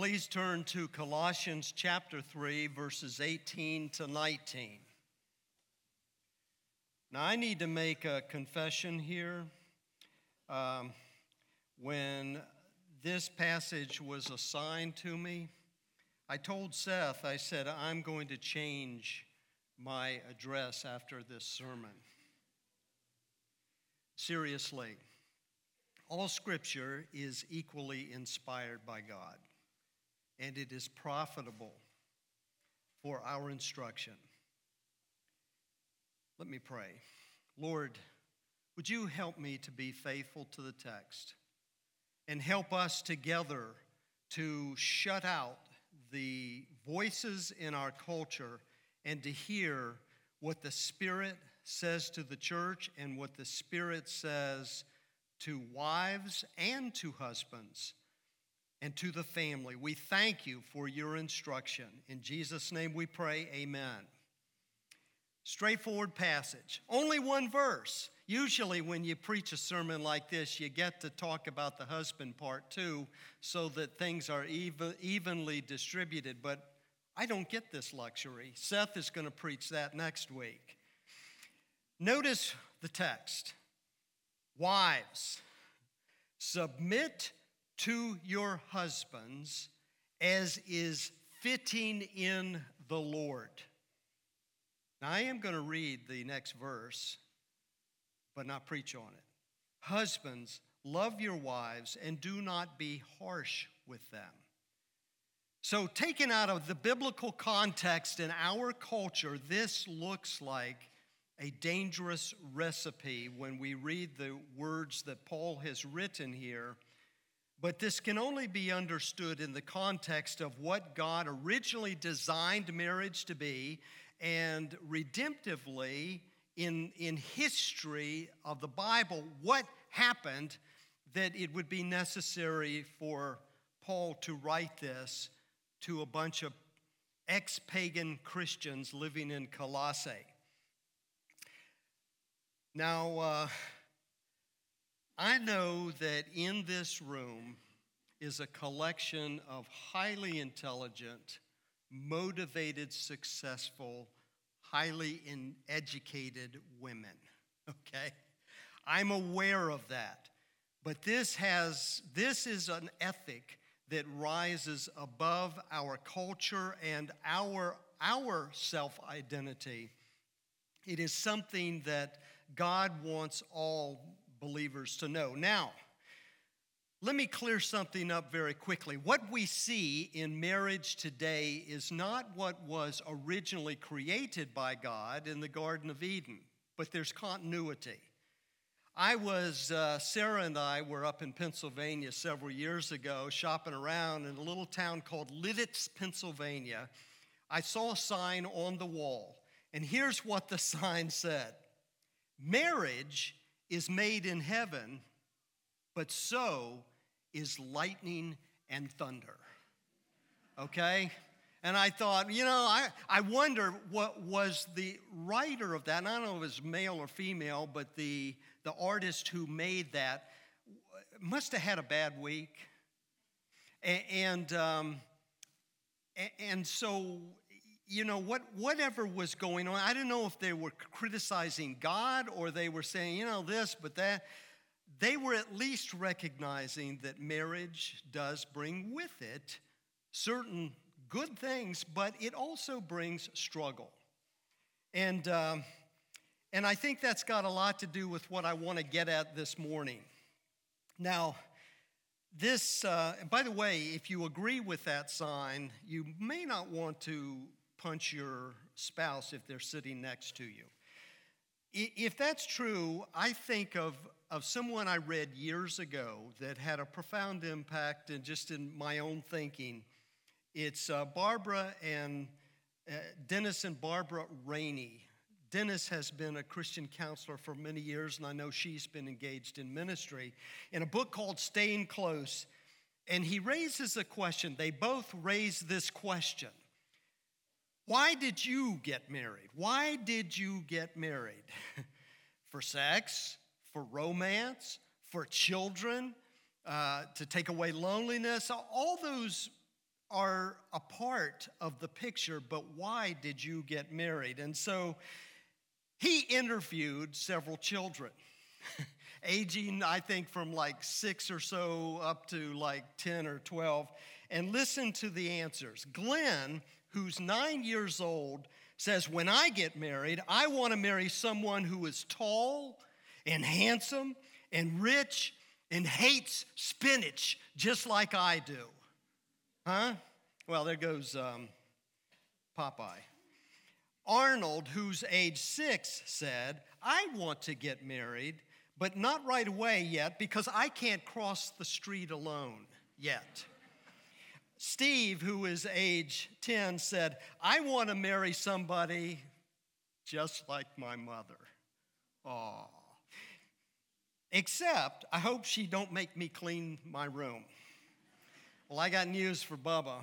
Please turn to Colossians chapter 3, verses 18 to 19. Now, I need to make a confession here. Um, when this passage was assigned to me, I told Seth, I said, I'm going to change my address after this sermon. Seriously, all scripture is equally inspired by God, and it is profitable for our instruction. Let me pray. Lord, would you help me to be faithful to the text and help us together to shut out the voices in our culture and to hear what the Spirit says to the church and what the Spirit says to wives and to husbands and to the family. We thank you for your instruction. In Jesus' name we pray, amen. Straightforward passage, only one verse. Usually, when you preach a sermon like this, you get to talk about the husband part too, so that things are even, evenly distributed. But I don't get this luxury. Seth is going to preach that next week. Notice the text Wives, submit to your husbands as is fitting in the Lord. Now, I am going to read the next verse but not preach on it. Husbands, love your wives and do not be harsh with them. So, taken out of the biblical context in our culture, this looks like a dangerous recipe when we read the words that Paul has written here. But this can only be understood in the context of what God originally designed marriage to be and redemptively in, in history of the Bible what happened that it would be necessary for Paul to write this to a bunch of ex pagan Christians living in Colossae. Now, uh, I know that in this room is a collection of highly intelligent, motivated, successful, highly educated women, okay? I'm aware of that. But this has this is an ethic that rises above our culture and our our self-identity. It is something that God wants all believers to know. Now, let me clear something up very quickly. What we see in marriage today is not what was originally created by God in the Garden of Eden, but there's continuity. I was, uh, Sarah and I were up in Pennsylvania several years ago shopping around in a little town called Lititz, Pennsylvania. I saw a sign on the wall, and here's what the sign said Marriage is made in heaven, but so is lightning and thunder. Okay? And I thought, you know, I, I wonder what was the writer of that. And I don't know if it was male or female, but the, the artist who made that must have had a bad week. And, and, um, and so, you know, what, whatever was going on, I don't know if they were criticizing God or they were saying, you know, this, but that they were at least recognizing that marriage does bring with it certain good things, but it also brings struggle. And, um, and I think that's got a lot to do with what I want to get at this morning. Now, this, uh, by the way, if you agree with that sign, you may not want to punch your spouse if they're sitting next to you. If that's true, I think of of someone I read years ago that had a profound impact and just in my own thinking. It's uh, Barbara and uh, Dennis and Barbara Rainey. Dennis has been a Christian counselor for many years, and I know she's been engaged in ministry. In a book called Staying Close, and he raises a question. They both raise this question Why did you get married? Why did you get married? for sex? for romance, for children, uh, to take away loneliness, all those are a part of the picture, but why did you get married? And so he interviewed several children, aging, I think, from like six or so up to like 10 or 12, and listened to the answers. Glenn, who's nine years old, says, When I get married, I want to marry someone who is tall and handsome and rich and hates spinach just like I do. Huh? Well, there goes um, Popeye. Arnold, who's age six, said, I want to get married, but not right away yet because I can't cross the street alone yet. Steve, who is age 10, said, I want to marry somebody just like my mother. Aw. Except, I hope she don't make me clean my room. Well, I got news for Bubba.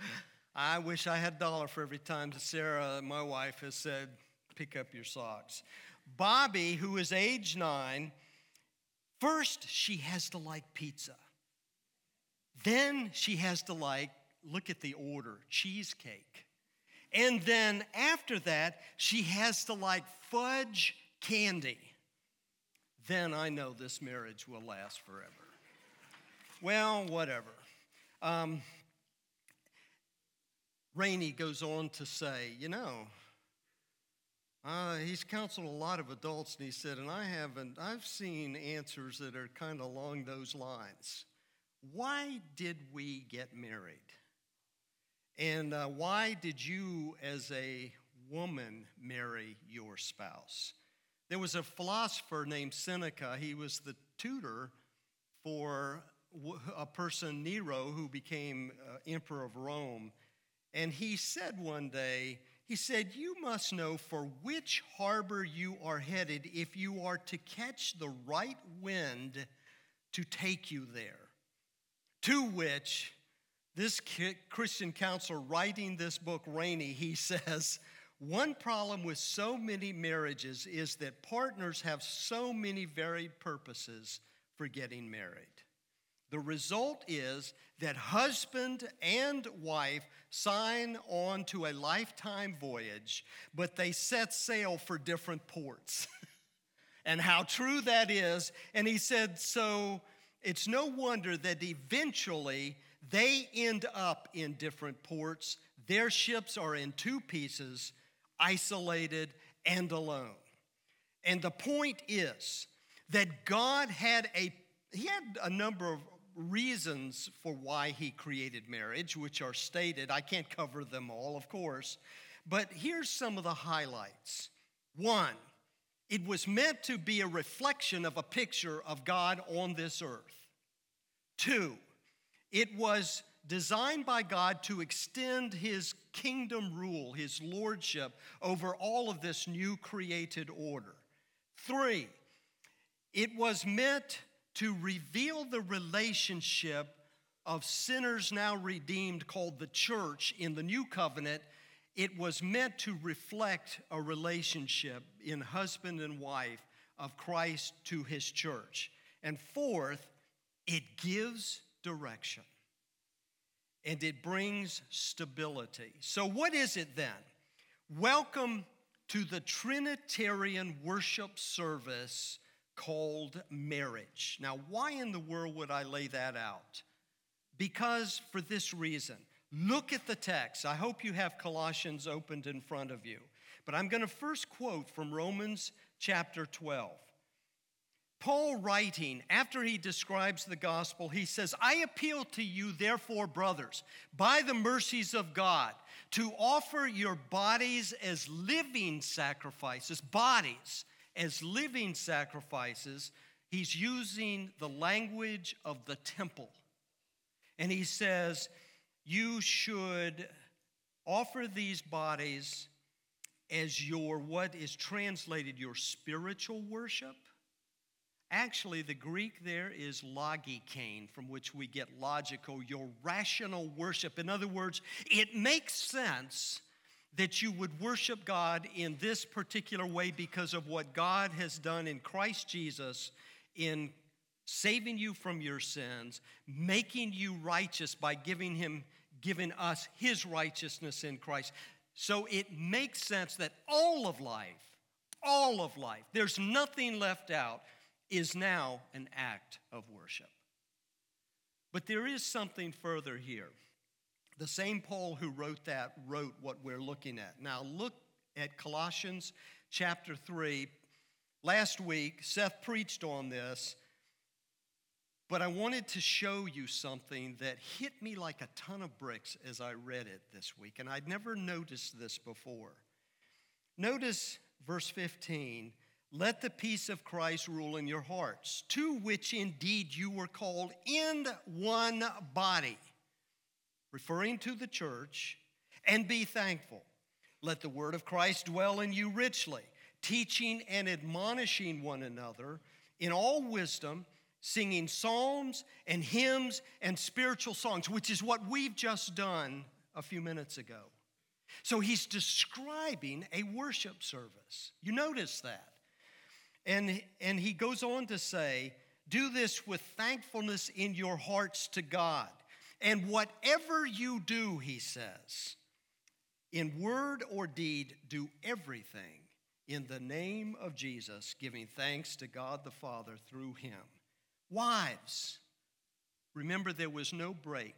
I wish I had a dollar for every time Sarah, my wife, has said, pick up your socks. Bobby, who is age nine, first she has to like pizza. Then she has to like, look at the order, cheesecake. And then after that, she has to like fudge candy. Then I know this marriage will last forever. Well, whatever. Um, Rainey goes on to say, you know, uh, he's counseled a lot of adults, and he said, and I haven't, I've seen answers that are kind of along those lines. Why did we get married? And uh, why did you, as a woman, marry your spouse? There was a philosopher named Seneca. He was the tutor for a person, Nero, who became uh, emperor of Rome. And he said one day, he said, You must know for which harbor you are headed if you are to catch the right wind to take you there. To which this Christian counselor writing this book, Rainey, he says, one problem with so many marriages is that partners have so many varied purposes for getting married. The result is that husband and wife sign on to a lifetime voyage, but they set sail for different ports. and how true that is. And he said, so it's no wonder that eventually they end up in different ports. Their ships are in two pieces, isolated and alone. And the point is that God had a he had a number of reasons for why he created marriage, which are stated. I can't cover them all, of course, but here's some of the highlights. One, it was meant to be a reflection of a picture of God on this earth. Two, it was designed by God to extend his kingdom rule, his lordship over all of this new created order. Three, it was meant to reveal the relationship of sinners now redeemed called the church in the new covenant, it was meant to reflect a relationship in husband and wife of Christ to his church. And fourth, it gives direction and it brings stability. So, what is it then? Welcome to the Trinitarian worship service called marriage. Now, why in the world would I lay that out? Because for this reason. Look at the text. I hope you have Colossians opened in front of you. But I'm going to first quote from Romans chapter 12. Paul, writing, after he describes the gospel, he says, I appeal to you, therefore, brothers, by the mercies of God, to offer your bodies as living sacrifices, bodies as living sacrifices, he's using the language of the temple. And he says, You should offer these bodies as your, what is translated, your spiritual worship. Actually, the Greek there is logikain, from which we get logical, your rational worship. In other words, it makes sense that you would worship God in this particular way because of what God has done in Christ Jesus in saving you from your sins, making you righteous by giving him giving us his righteousness in Christ. So it makes sense that all of life, all of life, there's nothing left out, is now an act of worship. But there is something further here. The same Paul who wrote that wrote what we're looking at. Now look at Colossians chapter 3. Last week, Seth preached on this, but I wanted to show you something that hit me like a ton of bricks as I read it this week, and I'd never noticed this before. Notice verse 15 let the peace of Christ rule in your hearts, to which indeed you were called in one body, referring to the church, and be thankful. Let the word of Christ dwell in you richly, teaching and admonishing one another in all wisdom, singing psalms and hymns and spiritual songs, which is what we've just done a few minutes ago. So he's describing a worship service. You notice that. And, and he goes on to say, Do this with thankfulness in your hearts to God. And whatever you do, he says, in word or deed, do everything in the name of Jesus, giving thanks to God the Father through him. Wives, remember there was no break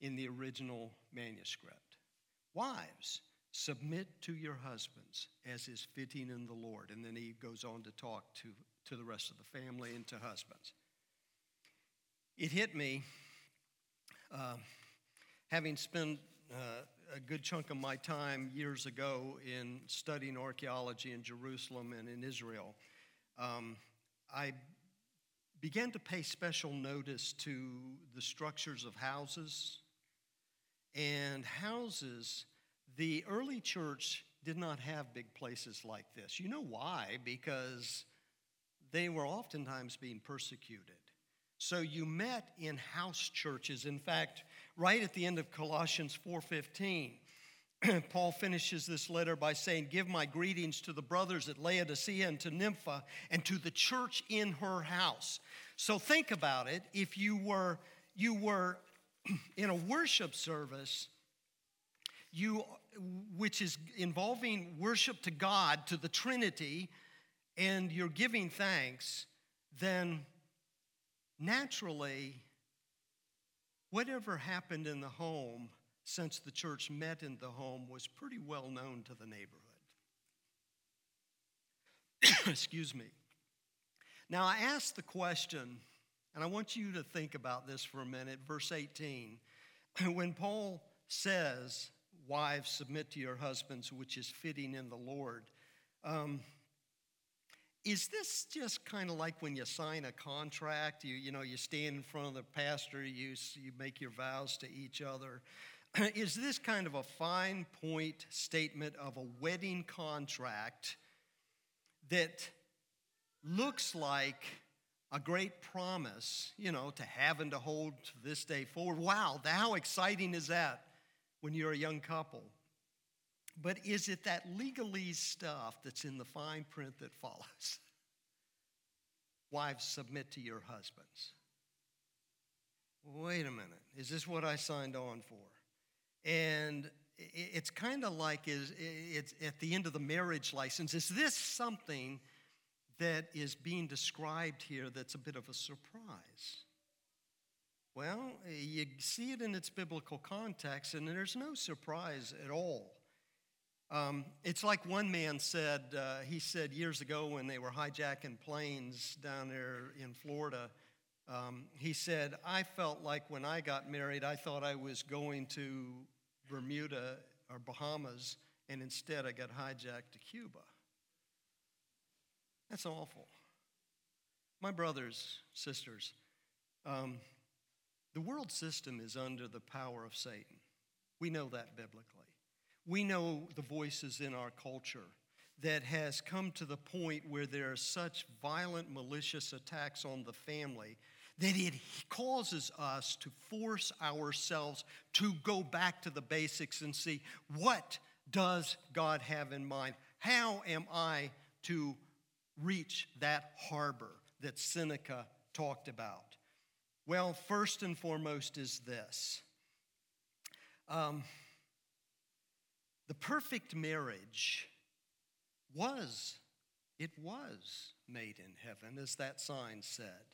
in the original manuscript. Wives, Submit to your husbands as is fitting in the Lord. And then he goes on to talk to, to the rest of the family and to husbands. It hit me, uh, having spent uh, a good chunk of my time years ago in studying archaeology in Jerusalem and in Israel. Um, I began to pay special notice to the structures of houses. And houses the early church did not have big places like this. You know why? Because they were oftentimes being persecuted. So you met in house churches. In fact, right at the end of Colossians 4:15, Paul finishes this letter by saying, Give my greetings to the brothers at Laodicea and to Nympha and to the church in her house. So think about it. If you were, you were in a worship service, you which is involving worship to God, to the Trinity, and you're giving thanks, then naturally, whatever happened in the home since the church met in the home was pretty well known to the neighborhood. Excuse me. Now, I asked the question, and I want you to think about this for a minute. Verse 18, when Paul says, Wives, submit to your husbands, which is fitting in the Lord. Um, is this just kind of like when you sign a contract? You, you know, you stand in front of the pastor, you, you make your vows to each other. is this kind of a fine point statement of a wedding contract that looks like a great promise, you know, to have and to hold this day forward? Wow, how exciting is that? when you're a young couple. But is it that legalese stuff that's in the fine print that follows? Wives, submit to your husbands. Wait a minute. Is this what I signed on for? And it's kind of like is it's at the end of the marriage license. Is this something that is being described here that's a bit of a surprise? Well, you see it in its biblical context, and there's no surprise at all. Um, it's like one man said, uh, he said years ago when they were hijacking planes down there in Florida, um, he said, I felt like when I got married, I thought I was going to Bermuda or Bahamas, and instead I got hijacked to Cuba. That's awful. My brothers, sisters, um, the world system is under the power of Satan. We know that biblically. We know the voices in our culture that has come to the point where there are such violent, malicious attacks on the family that it causes us to force ourselves to go back to the basics and see what does God have in mind? How am I to reach that harbor that Seneca talked about? Well, first and foremost is this um, the perfect marriage was, it was made in heaven, as that sign said.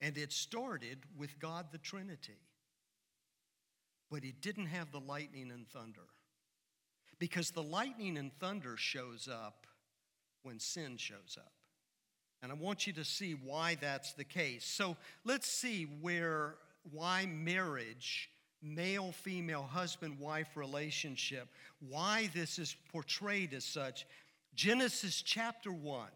And it started with God the Trinity. But it didn't have the lightning and thunder. Because the lightning and thunder shows up when sin shows up. And I want you to see why that's the case. So let's see where why marriage, male female husband wife relationship, why this is portrayed as such. Genesis chapter 1.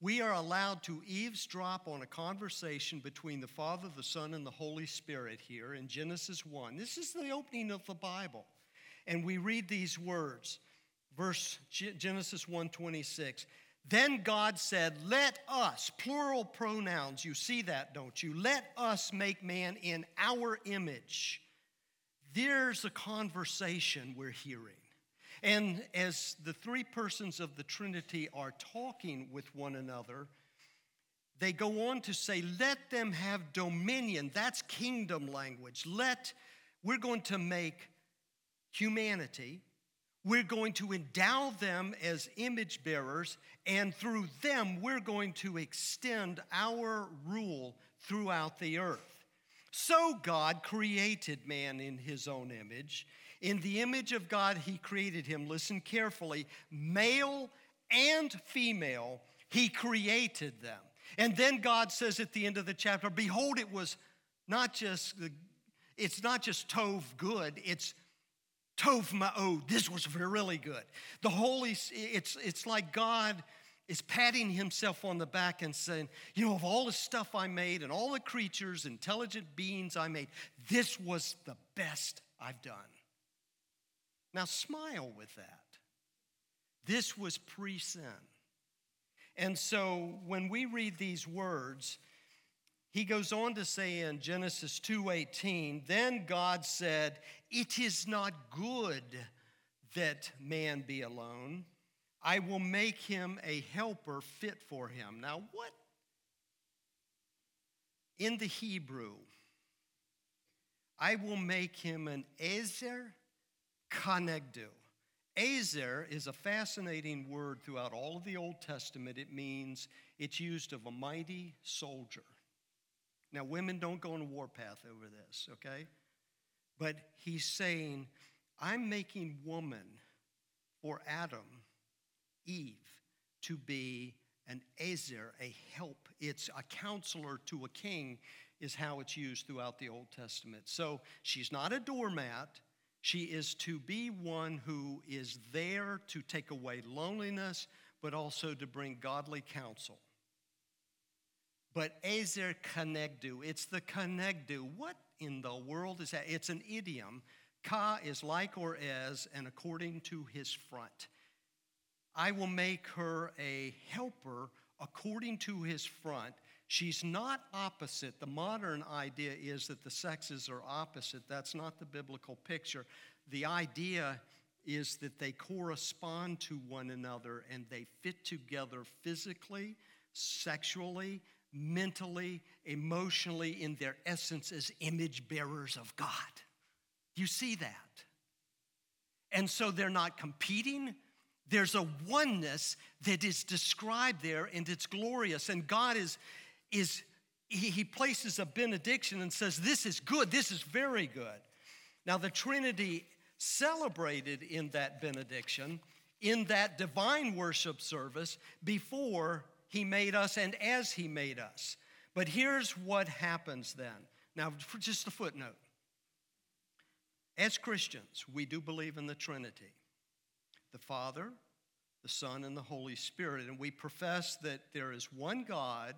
We are allowed to eavesdrop on a conversation between the Father, the Son, and the Holy Spirit here in Genesis 1. This is the opening of the Bible. And we read these words. Verse Genesis 1:26. Then God said, Let us, plural pronouns, you see that, don't you? Let us make man in our image. There's a conversation we're hearing. And as the three persons of the Trinity are talking with one another, they go on to say, Let them have dominion. That's kingdom language. Let, we're going to make humanity we're going to endow them as image bearers, and through them, we're going to extend our rule throughout the earth. So, God created man in his own image. In the image of God, he created him. Listen carefully male and female, he created them. And then God says at the end of the chapter, Behold, it was not just, the it's not just Tov good, it's Tov ma'od. This was really good. The Holy, it's, it's like God is patting himself on the back and saying, you know, of all the stuff I made and all the creatures, intelligent beings I made, this was the best I've done. Now smile with that. This was pre sin. And so when we read these words, he goes on to say in Genesis 2:18, then God said, "It is not good that man be alone. I will make him a helper fit for him." Now, what in the Hebrew, I will make him an Ezer Kanegdu. Ezer is a fascinating word throughout all of the Old Testament. It means it's used of a mighty soldier. Now, women don't go on a warpath over this, okay? But he's saying, I'm making woman for Adam, Eve, to be an Ezer, a help. It's a counselor to a king, is how it's used throughout the Old Testament. So she's not a doormat. She is to be one who is there to take away loneliness, but also to bring godly counsel but Ezer Kanegdu. It's the Kanegdu. What in the world is that? It's an idiom. Ka is like or as, and according to his front. I will make her a helper according to his front. She's not opposite. The modern idea is that the sexes are opposite. That's not the biblical picture. The idea is that they correspond to one another and they fit together physically, sexually, mentally, emotionally, in their essence, as image bearers of God. You see that? And so they're not competing. There's a oneness that is described there, and it's glorious. And God is, is he, he places a benediction and says, This is good, this is very good. Now, the Trinity celebrated in that benediction, in that divine worship service, before he made us and as He made us. But here's what happens then. Now, just a footnote. As Christians, we do believe in the Trinity the Father, the Son, and the Holy Spirit. And we profess that there is one God,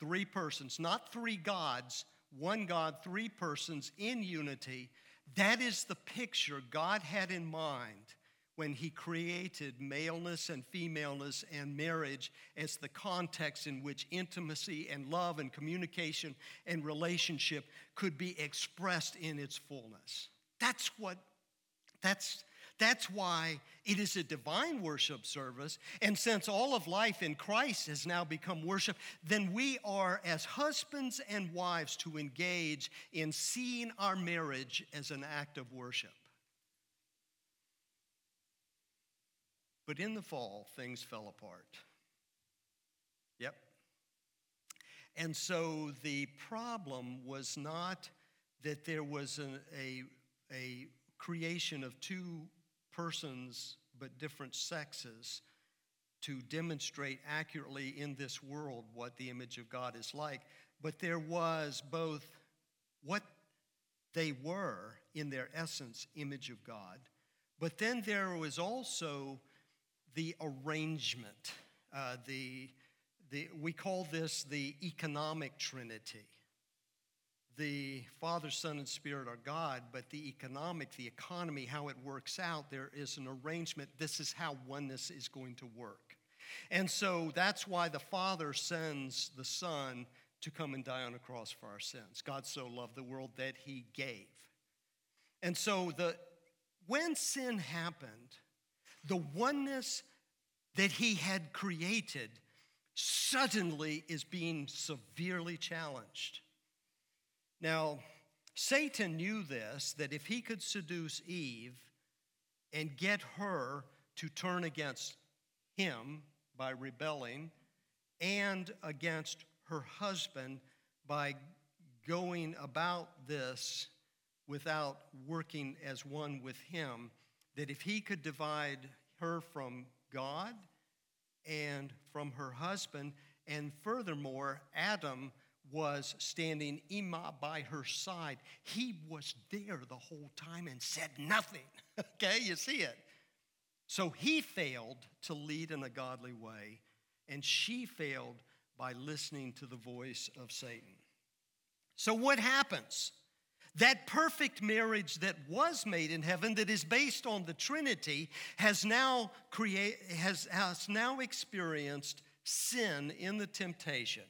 three persons, not three gods, one God, three persons in unity. That is the picture God had in mind when he created maleness and femaleness and marriage as the context in which intimacy and love and communication and relationship could be expressed in its fullness. That's what, that's, That's why it is a divine worship service. And since all of life in Christ has now become worship, then we are, as husbands and wives, to engage in seeing our marriage as an act of worship. But in the fall, things fell apart. Yep. And so the problem was not that there was an, a, a creation of two persons but different sexes to demonstrate accurately in this world what the image of God is like. But there was both what they were in their essence, image of God, but then there was also the arrangement. Uh, the, the, we call this the economic trinity the Father, Son, and Spirit are God, but the economic, the economy, how it works out, there is an arrangement. This is how oneness is going to work. And so that's why the Father sends the Son to come and die on a cross for our sins. God so loved the world that he gave. And so the when sin happened, the oneness that he had created suddenly is being severely challenged. Now, Satan knew this that if he could seduce Eve and get her to turn against him by rebelling and against her husband by going about this without working as one with him, that if he could divide her from God and from her husband, and furthermore, Adam was standing Ima by her side. He was there the whole time and said nothing. okay, you see it. So he failed to lead in a godly way, and she failed by listening to the voice of Satan. So, what happens? That perfect marriage that was made in heaven, that is based on the Trinity, has now, create, has, has now experienced sin in the temptation.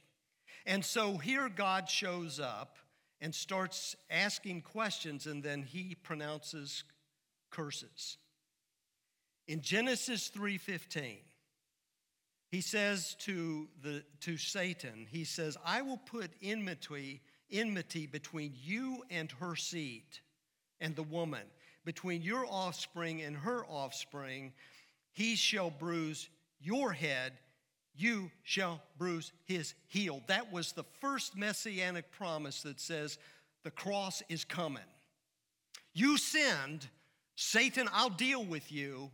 And so here God shows up and starts asking questions, and then he pronounces curses. In Genesis 3:15, he says to, the, to Satan, he says, I will put enmity, enmity between you and her seed and the woman, between your offspring and her offspring. He shall bruise your head, you shall bruise his heel. That was the first messianic promise that says the cross is coming. You sinned, Satan, I'll deal with you,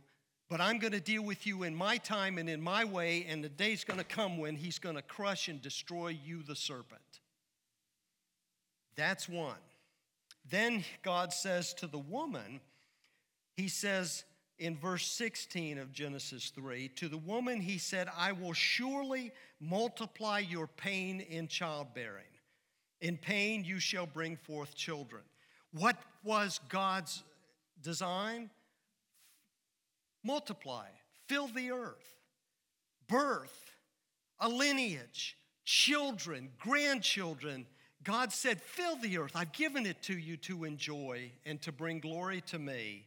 but I'm going to deal with you in my time and in my way, and the day's going to come when he's going to crush and destroy you, the serpent. That's one. Then God says to the woman, He says, in verse 16 of Genesis 3 To the woman he said, I will surely multiply your pain in childbearing. In pain you shall bring forth children. What was God's design? Multiply, fill the earth, birth, a lineage, children, grandchildren. God said, Fill the earth. I've given it to you to enjoy and to bring glory to me.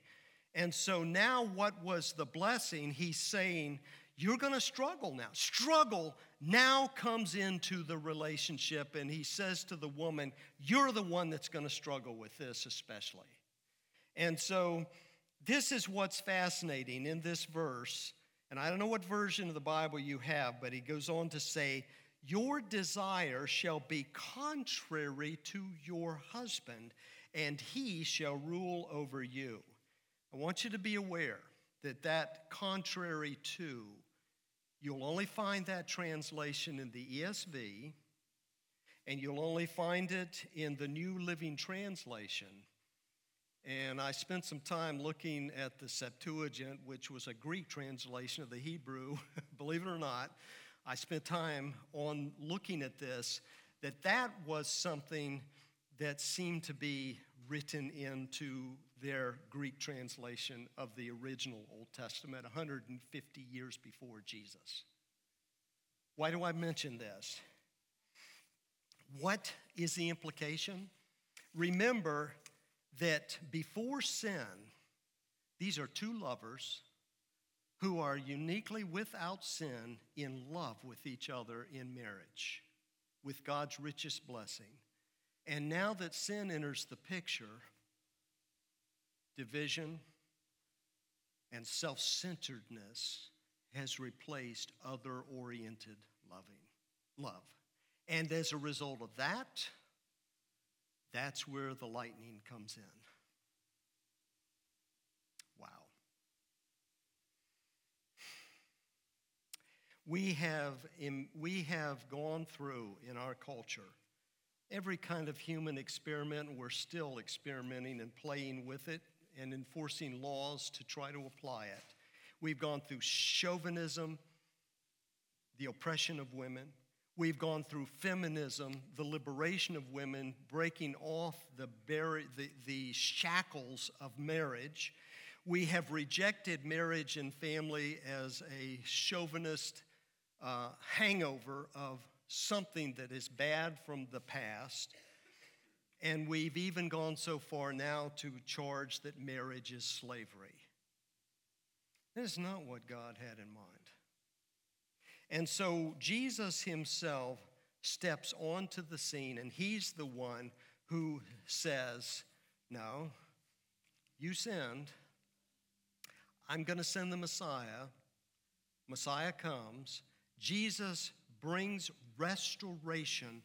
And so now, what was the blessing? He's saying, You're going to struggle now. Struggle now comes into the relationship, and he says to the woman, You're the one that's going to struggle with this, especially. And so, this is what's fascinating in this verse. And I don't know what version of the Bible you have, but he goes on to say, Your desire shall be contrary to your husband, and he shall rule over you. I want you to be aware that that contrary to, you'll only find that translation in the ESV, and you'll only find it in the New Living Translation. And I spent some time looking at the Septuagint, which was a Greek translation of the Hebrew. Believe it or not, I spent time on looking at this, that that was something that seemed to be written into their Greek translation of the original Old Testament 150 years before Jesus. Why do I mention this? What is the implication? Remember that before sin, These are two lovers who are uniquely without sin in love with each other in marriage, with God's richest blessing. And now that sin enters the picture, division and self centeredness has replaced other oriented loving love. And as a result of that, that's where the lightning comes in. Wow. We have, we have gone through in our culture every kind of human experiment. We're still experimenting and playing with it and enforcing laws to try to apply it. We've gone through chauvinism, the oppression of women. We've gone through feminism, the liberation of women, breaking off the, bar- the, the shackles of marriage. We have rejected marriage and family as a chauvinist uh, hangover of something that is bad from the past. And we've even gone so far now to charge that marriage is slavery. That is not what God had in mind. And so Jesus himself steps onto the scene, and he's the one who says, No, you sinned. I'm going to send the Messiah. Messiah comes. Jesus brings restoration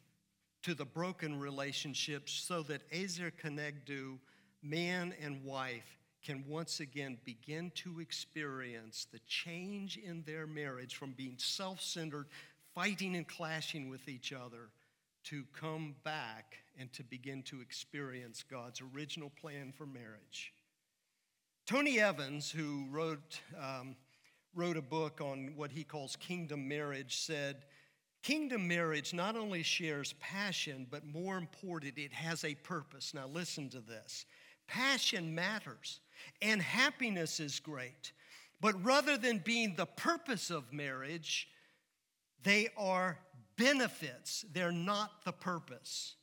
to the broken relationships so that Ezer Kenegdu, man and wife, can once again begin to experience the change in their marriage from being self centered, fighting and clashing with each other, to come back and to begin to experience God's original plan for marriage. Tony Evans, who wrote, um, wrote a book on what he calls kingdom marriage, said, Kingdom marriage not only shares passion, but more important, it has a purpose. Now, listen to this passion matters, and happiness is great. But rather than being the purpose of marriage, they are benefits, they're not the purpose.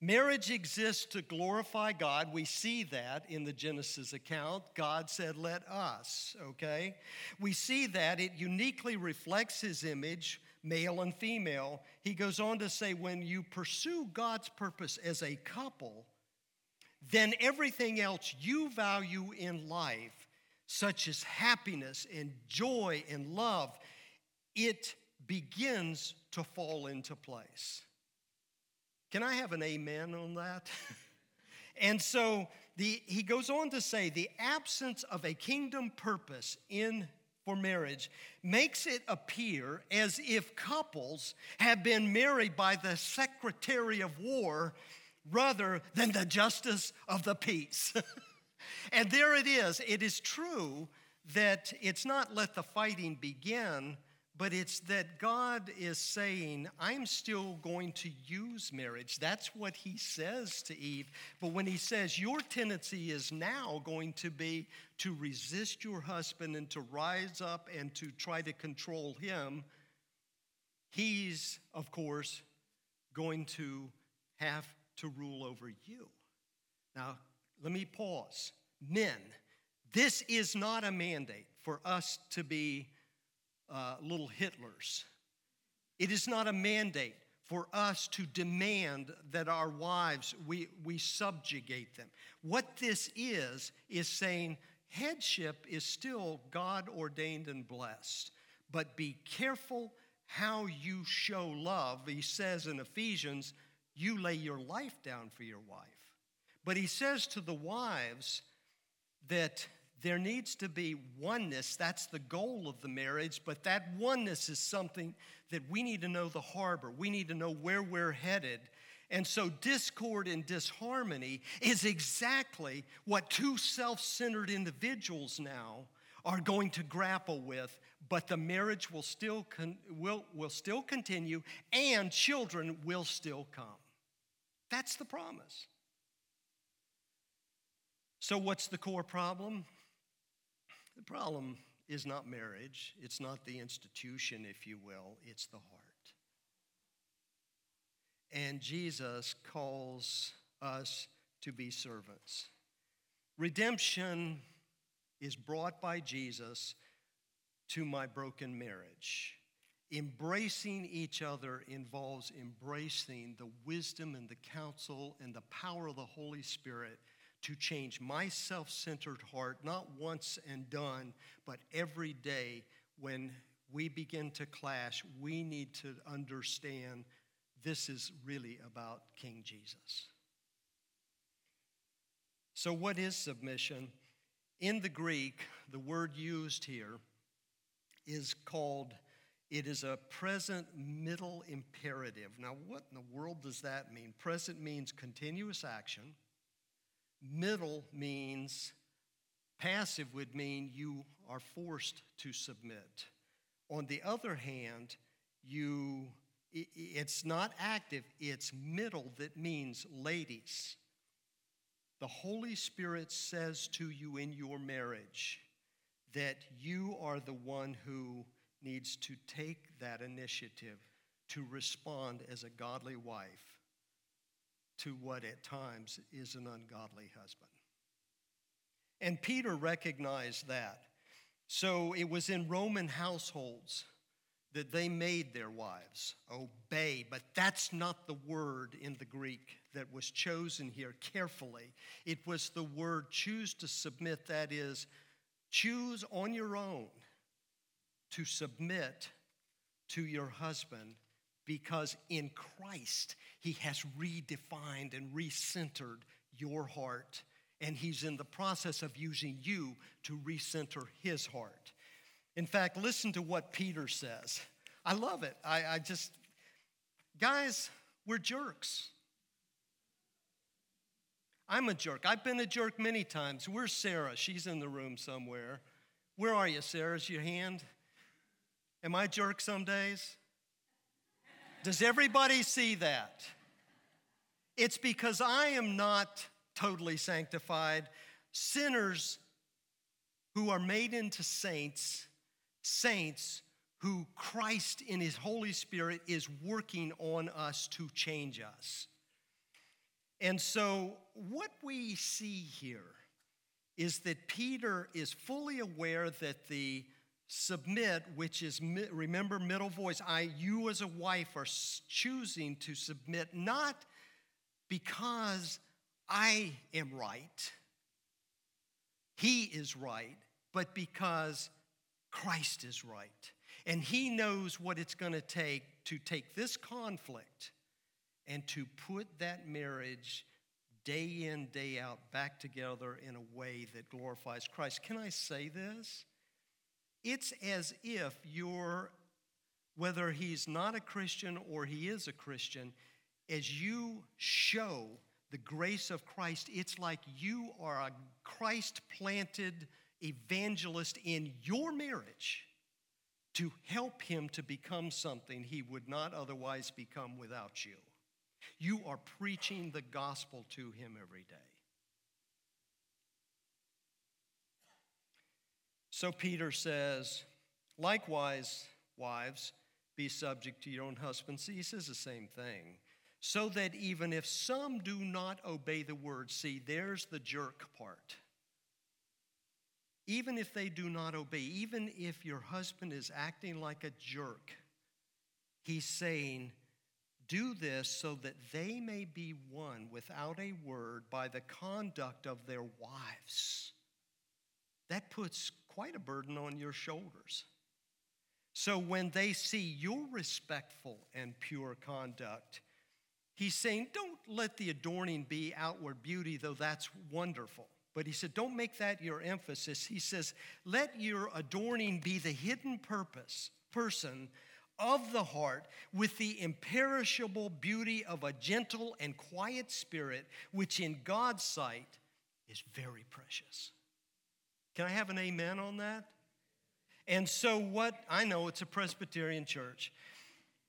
Marriage exists to glorify God. We see that in the Genesis account. God said, Let us, okay? We see that it uniquely reflects His image male and female. He goes on to say, when you pursue God's purpose as a couple, then everything else you value in life, such as happiness and joy and love, it begins to fall into place. Can I have an amen on that? and so the, he goes on to say the absence of a kingdom purpose in for marriage makes it appear as if couples have been married by the Secretary of War rather than the Justice of the Peace. and there it is. It is true that it's not let the fighting begin, but it's that God is saying, I'm still going to use marriage. That's what he says to Eve. But when he says, Your tendency is now going to be to resist your husband and to rise up and to try to control him, he's, of course, going to have to rule over you. Now, let me pause. Men, this is not a mandate for us to be uh, little Hitlers. It is not a mandate for us to demand that our wives, we, we subjugate them. What this is, is saying headship is still God ordained and blessed, but be careful how you show love. He says in Ephesians, you lay your life down for your wife. But he says to the wives that there needs to be oneness. That's the goal of the marriage, but that oneness is something that we need to know the harbor. We need to know where we're headed. And so, discord and disharmony is exactly what two self centered individuals now are going to grapple with, but the marriage will still, con- will, will still continue and children will still come. That's the promise. So, what's the core problem? The problem is not marriage, it's not the institution, if you will, it's the heart. And Jesus calls us to be servants. Redemption is brought by Jesus to my broken marriage. Embracing each other involves embracing the wisdom and the counsel and the power of the Holy Spirit to change my self centered heart, not once and done, but every day when we begin to clash, we need to understand this is really about King Jesus. So, what is submission? In the Greek, the word used here is called, it is a present middle imperative. Now, what in the world does that mean? Present means continuous action, middle means passive, would mean you are forced to submit. On the other hand, you it's not active, it's middle that means ladies. The Holy Spirit says to you in your marriage that you are the one who needs to take that initiative to respond as a godly wife to what at times is an ungodly husband. And Peter recognized that. So it was in Roman households that they made their wives obey, but that's not the word in the Greek that was chosen here carefully. It was the word choose to submit, that is, choose on your own to submit to your husband because in Christ he has redefined and recentered your heart, and he's in the process of using you to recenter his heart. In fact, listen to what Peter says. I love it. I, I just, guys, we're jerks. I'm a jerk. I've been a jerk many times. Where's Sarah? She's in the room somewhere. Where are you, Sarah? Is your hand? Am I a jerk some days? Does everybody see that? It's because I am not totally sanctified. Sinners who are made into saints saints who Christ in His Holy Spirit is working on us to change us. And so, what we see here is that Peter is fully aware that the submit, which is remember middle voice, I, you as a wife are choosing to submit not because I am right, he is right, but because Christ is right. And He knows what it's going to take to take this conflict and to put that marriage day in, day out back together in a way that glorifies Christ. Can I say this? It's as if you're, whether he's not a Christian or he is a Christian, as you show the grace of Christ, it's like you are a Christ planted evangelist in your marriage to help him to become something he would not otherwise become without you. You are preaching the gospel to him every day. So Peter says, likewise, wives, be subject to your own husbands. He says the same thing. So that even if some do not obey the word, see, there's the jerk part even if they do not obey, even if your husband is acting like a jerk, he's saying, Do this so that they may be won without a word by the conduct of their wives. That puts quite a burden on your shoulders. So when they see your respectful and pure conduct, he's saying, Don't let the adorning be outward beauty, though that's wonderful. But he said, don't make that your emphasis. He says, let your adorning be the hidden purpose, person of the heart with the imperishable beauty of a gentle and quiet spirit, which in God's sight is very precious. Can I have an amen on that? And so, what I know it's a Presbyterian church.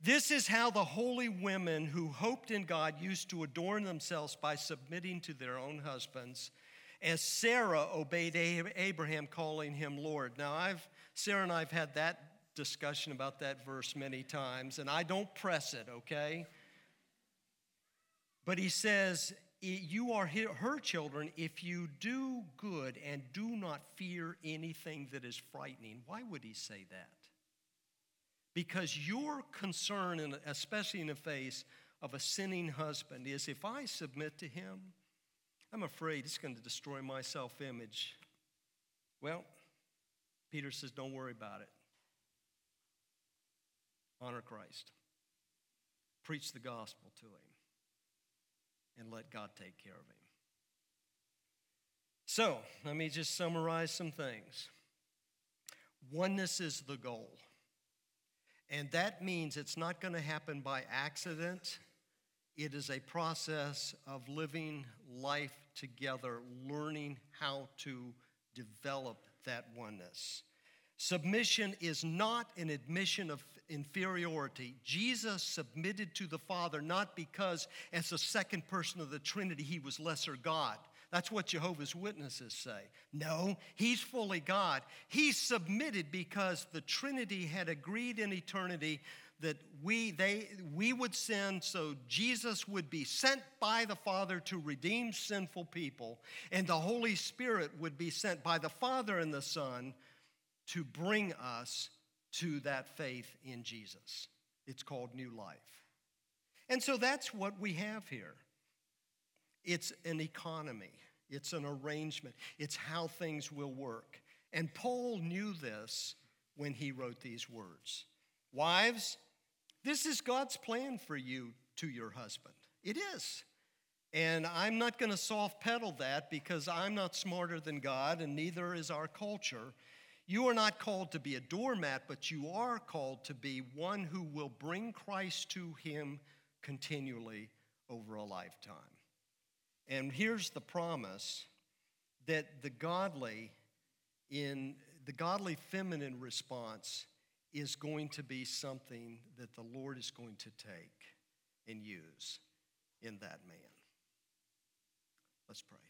This is how the holy women who hoped in God used to adorn themselves by submitting to their own husbands as Sarah obeyed Abraham, calling him Lord. Now, I've, Sarah and I have had that discussion about that verse many times, and I don't press it, okay? But he says, you are her children if you do good and do not fear anything that is frightening. Why would he say that? Because your concern, especially in the face of a sinning husband, is if I submit to him, I'm afraid it's going to destroy my self image. Well, Peter says, don't worry about it. Honor Christ, preach the gospel to him and let God take care of him. So, let me just summarize some things. Oneness is the goal. And that means it's not going to happen by accident. It is a process of living life together, learning how to develop that oneness. Submission is not an admission of inferiority. Jesus submitted to the Father not because, as the second person of the Trinity, he was lesser God. That's what Jehovah's Witnesses say. No, he's fully God. He submitted because the Trinity had agreed in eternity that we, they, we would sin, so Jesus would be sent by the Father to redeem sinful people, and the Holy Spirit would be sent by the Father and the Son to bring us to that faith in Jesus. It's called new life. And so that's what we have here. It's an economy, it's an arrangement, it's how things will work. And Paul knew this when he wrote these words Wives, this is God's plan for you to your husband. It is. And I'm not going to soft pedal that because I'm not smarter than God, and neither is our culture. You are not called to be a doormat, but you are called to be one who will bring Christ to him continually over a lifetime. And here's the promise that the godly in the godly feminine response is going to be something that the Lord is going to take and use in that man. Let's pray.